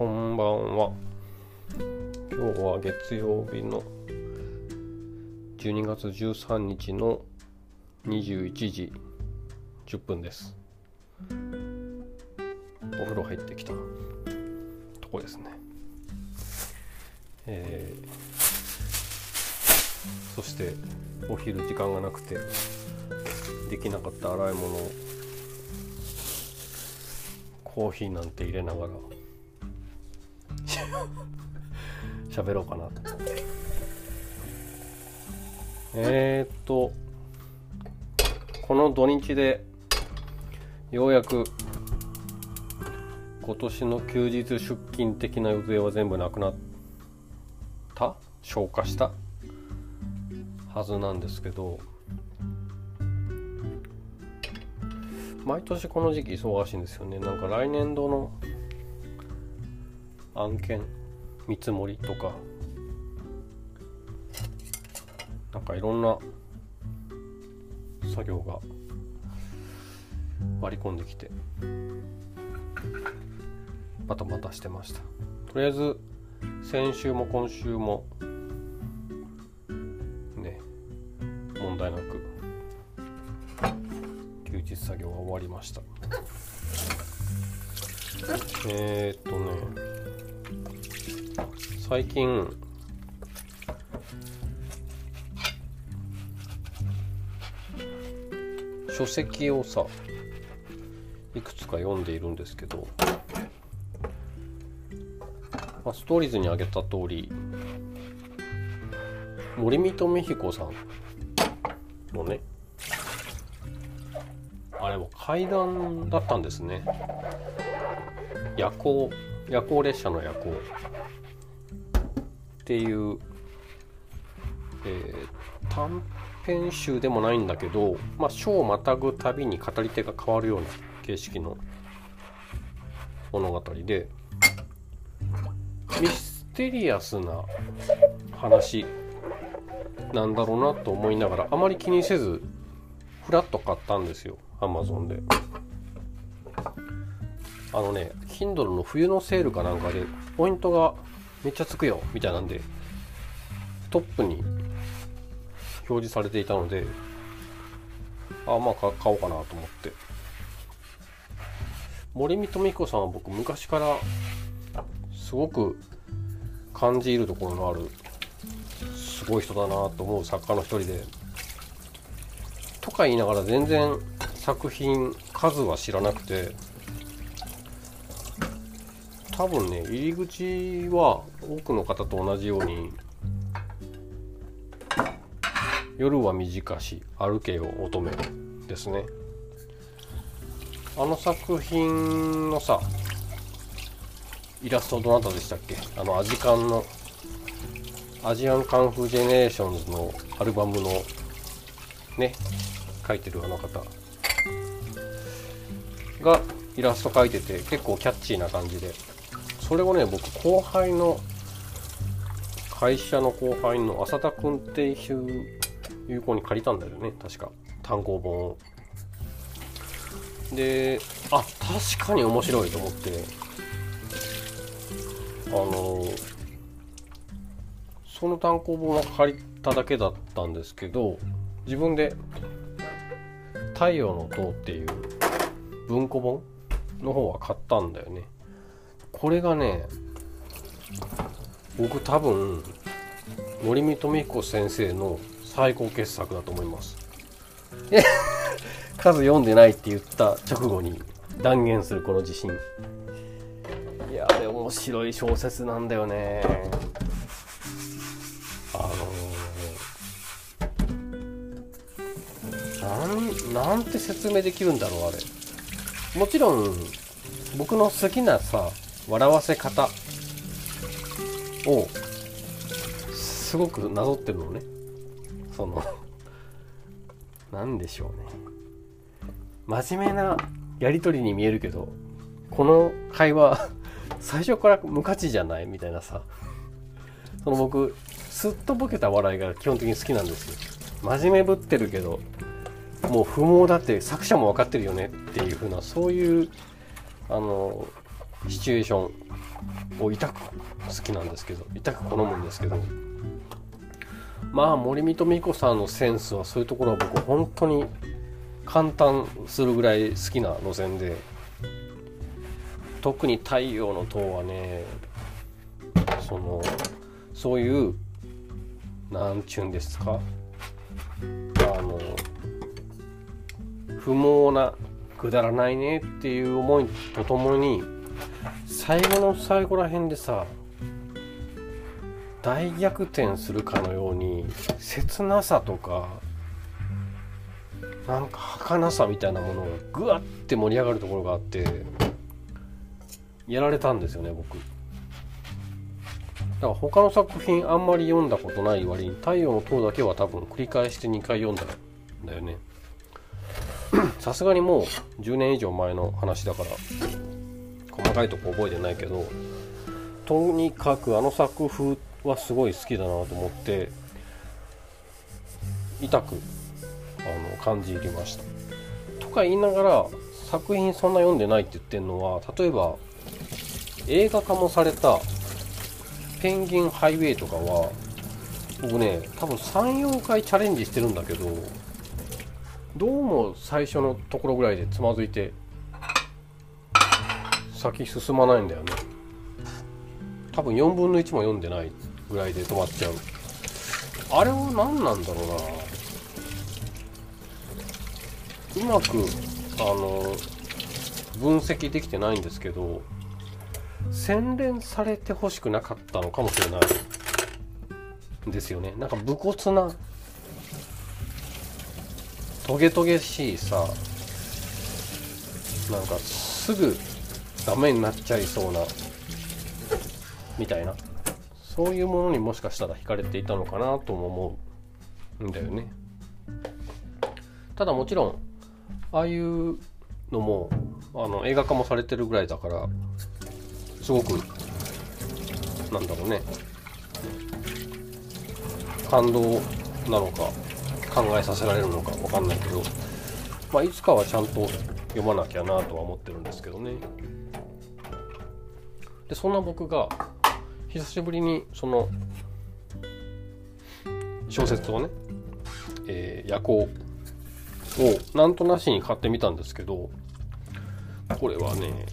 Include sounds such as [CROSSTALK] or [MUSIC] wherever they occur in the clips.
こんばんは。今日は月曜日の12月13日の21時10分です。お風呂入ってきたとこですね。えー、そしてお昼時間がなくてできなかった洗い物をコーヒーなんて入れながら [LAUGHS] 喋ろうかなとえー、っとこの土日でようやく今年の休日出勤的な予定は全部なくなった？消化した？はずなんですけど。毎年この時期忙しいんですよね。なんか来年度の案件見積もりとかなんかいろんな作業が割り込んできてバタバタしてました。とりあえず先週も今週もね問題なく休日作業が終わりました。えー、っとね最近書籍をさいくつか読んでいるんですけど、まあ、ストーリーズに挙げた通り森見と美彦さんのねあれも階段だったんですね。夜行夜行列車の夜行。っていう、えー、短編集でもないんだけど、まあ、章をまたぐたびに語り手が変わるような形式の物語でミステリアスな話なんだろうなと思いながらあまり気にせずフラッと買ったんですよアマゾンで。あのね Kindle の冬のセールかなんかでポイントがめっちゃつくよみたいなんでトップに表示されていたのであまあ買おうかなと思って。森見富彦さんは僕昔からすごく感じるところのあるすごい人だなと思う作家の一人でとか言いながら全然作品数は知らなくて多分ね入り口は多くの方と同じように夜は短し歩けよ乙女ですね。あの作品のさイラストどなたでしたっけ？あのアジカンのアジアンカンフージェネレーションズのアルバムのね書いてるあの方。がイラスト描いてて結構キャッチーな感じで。それをね僕後輩の会社の後輩の浅田君っていう有効に借りたんだよね。確か。単行本を。であ確かに面白いと思って。あのその単行本は借りただけだったんですけど自分で「太陽の塔」っていう文庫本の方は買ったんだよね。これがね僕多分森見富彦先生の最高傑作だと思います。[LAUGHS] 数読んでないって言った直後に断言するこの自信。いやあれ面白い小説なんだよね。あのー、なんなんて説明できるんだろうあれ。もちろん僕の好きなさ笑わせ方。をすごくなぞってるのね。その何でしょうね。真面目なやり取りに見えるけどこの会話最初から無価値じゃない？みたいなさ。その僕すっとボケた笑いが基本的に好きなんですよ。真面目ぶってるけどもう不毛だって作者も分かってるよねっていう風なそういうあのシチュエーションを痛く好きなんですけど痛く好むんですけど。まあ森見と美子さんのセンスはそういうところは僕本当に簡単するぐらい好きな路線で特に太陽の塔はねそのそういうなんちゅうんですかあの不毛なくだらないねっていう思いとともに最後の最後らへんでさ大逆転するかのように切なさとかなんか儚さみたいなものがぐわって盛り上がるところがあってやられたんですよね僕。だから他の作品あんまり読んだことない割に「太陽の塔」だけは多分繰り返して2回読んだんだよね。[CLEARS THROAT] さすがにもう10年以上前の話だから。細かいとこ覚えてないけどとにかくあの作風はすごい好きだなと思って痛くあの感じ入りました。とか言いながら作品そんな読んでないって言ってるのは例えば映画化もされた「ペンギンハイウェイ」とかは僕ね多分34回チャレンジしてるんだけどどうも最初のところぐらいでつまずいて先進まないんだよね。多分4分の1も読んでないぐらいで止まっちゃう。あれは何なんだろうな。うまくあの分析できてないんですけど洗練されてほしくなかったのかもしれない。ですよね。なんか武骨なトゲトゲしいさなんかすぐダメになっちゃいそうなみたいな。そういうものにもしかしたら惹かれていたのかなとも思うんだよね。ただもちろんああいうのもあの映画化もされてるぐらいだからすごくなんだろうね。感動なのか考えさせられるのか分かんないけど、まあ、いつかはちゃんと読まなきゃなとは思ってるんですけどね。でそんな僕が久しぶりにその小説をね「えー、夜行」をなんとなしに買ってみたんですけどこれはね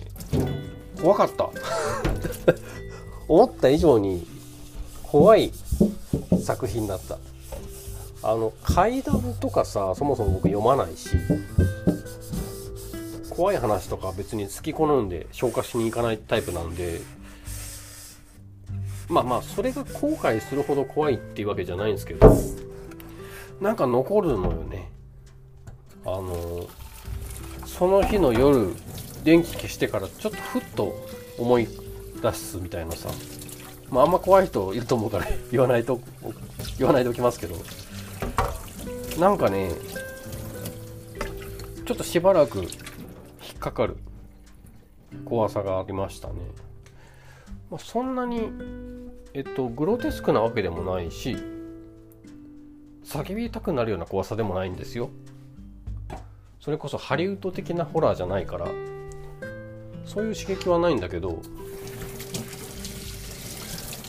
怖かった。[LAUGHS] 思った以上に怖い作品だった。あの怪談とかさそもそも僕読まないし。怖い話とか別に好き好んで消化しに行かないタイプなんでまあまあそれが後悔するほど怖いっていうわけじゃないんですけどなんか残るのよね。あのその日の夜電気消してからちょっとふっと思い出すみたいなさまああんま怖い人いると思うから [LAUGHS] 言わないと言わないでおきますけどなんかねちょっとしばらくかかる怖さがありましたね、まあ、そんなにえっと、グロテスクなわけでもないし叫びたくなるような怖さでもないんですよ。それこそハリウッド的なホラーじゃないからそういう刺激はないんだけどう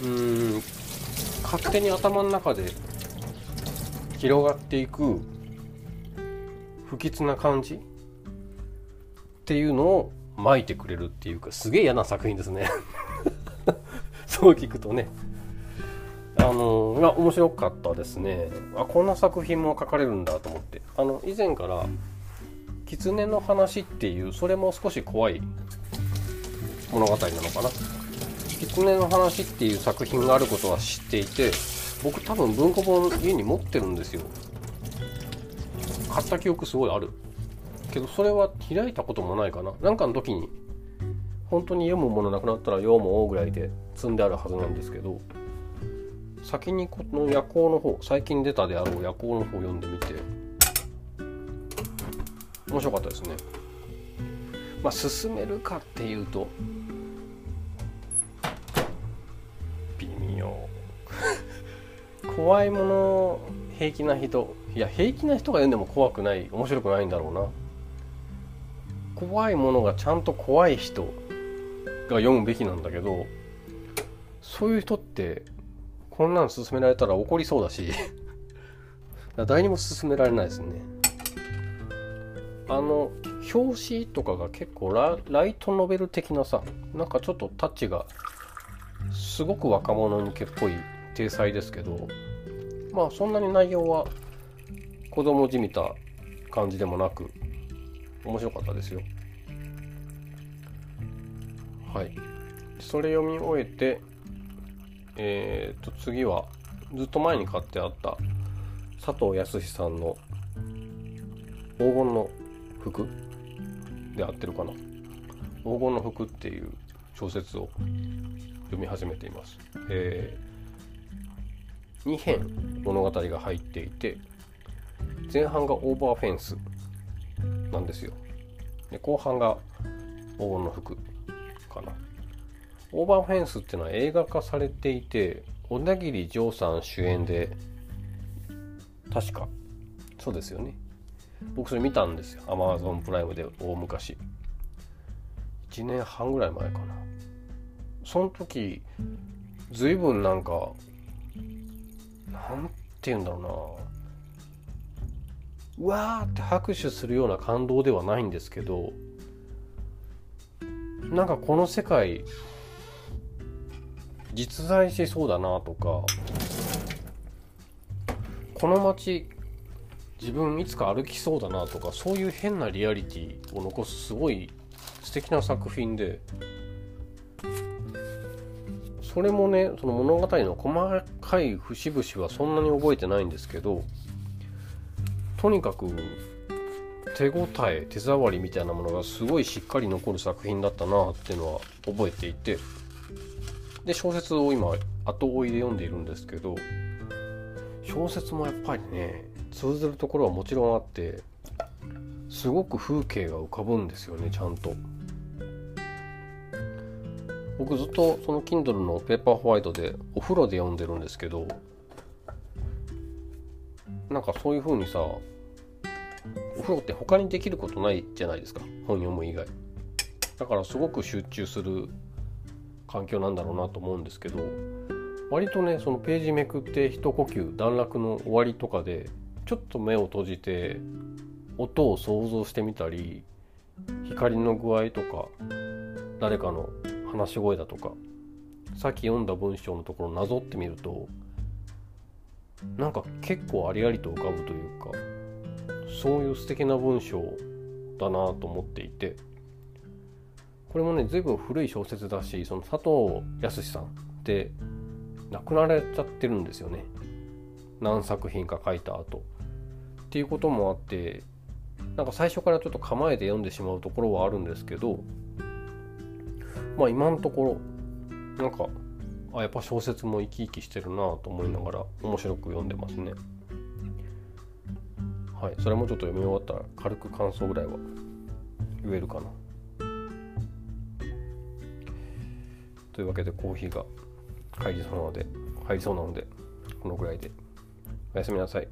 ーん勝手に頭の中で広がっていく不吉な感じっていうのを巻いてくれるっていうかすげえ嫌な作品ですね。[LAUGHS] そう聞くとね。あのいや面白かったですね。あこんな作品も書かれるんだと思って。あの以前から「狐の話」っていうそれも少し怖い物語なのかな「狐の話」っていう作品があることは知っていて僕多分文庫本家に持ってるんですよ。買った記憶すごいあるけどそれは開いたこともないかな。何かの時に本当に読むものなくなったら読むぐらいで積んであるはずなんですけど先にこの夜行の方最近出たであろう夜行の方読んでみて面白かったですね。まあ進めるかっていうと微妙。[LAUGHS] 怖いもの平気な人。いや平気な人が読んでも怖くない面白くないんだろうな。怖いものがちゃんと怖い人が読むべきなんだけどそういう人ってこんなん勧められたら怒りそうだし誰にも勧められないですね。あの表紙とかが結構ラライトノベル的なさなんかちょっとタッチがすごく若者向けっぽい体裁ですけどまあそんなに内容は子供じみた感じでもなく面白かったですよ。はい。それ読み終えてえー、と次はずっと前に買ってあった佐藤康さんの黄金の服で合ってるかな。黄金の服っていう小説を読み始めています、えー、2編物語が入っていて前半がオーバーフェンス。なんですよ。で後半が黄金の服かな。オーバーフェンスっていうのは映画化されていて小田切丈さん主演で確か。そうですよね。僕それ見たんですよ。Amazon プライムで大昔。1年半ぐらい前かな。その時随分なんかなんて言うんだろうな。うわーって拍手するような感動ではないんですけどなんかこの世界実在しそうだなとかこの街自分いつか歩きそうだなとかそういう変なリアリティを残すすごい素敵な作品でそれもねその物語の細かい節々はそんなに覚えてないんですけどとにかく手応え手触りみたいなものがすごいしっかり残る作品だったなっていうのは覚えていてで小説を今後追いで読んでいるんですけど小説もやっぱりね通ずるところはもちろんあってすごく風景が浮かぶんですよねちゃんと。僕ずっとその Kindle のペーパーホワイトでお風呂で読んでるんですけどなんかそういう風にさお風呂って他にできることないじゃないですか。本読む以外。だからすごく集中する環境なんだろうなと思うんですけど割とねそのページめくって一呼吸段落の終わりとかでちょっと目を閉じて音を想像してみたり光の具合とか誰かの話し声だとかさっき読んだ文章のところをなぞってみるとなんか結構ありありと浮かぶというかそういう素敵な文章だなと思っていてこれもね随分古い小説だしその佐藤康さんって亡くなられちゃってるんですよね。何作品か書いた後。っていうこともあってなんか最初からちょっと構えて読んでしまうところはあるんですけどまあ今のところなんかあやっぱ小説も生き生きしてるなと思いながら面白く読んでますね。はいそれもちょっと読み終わったら軽く感想ぐらいは言えるかな。というわけでコーヒーが入りそうなので入りそうなのでこのぐらいで。おやすみなさい。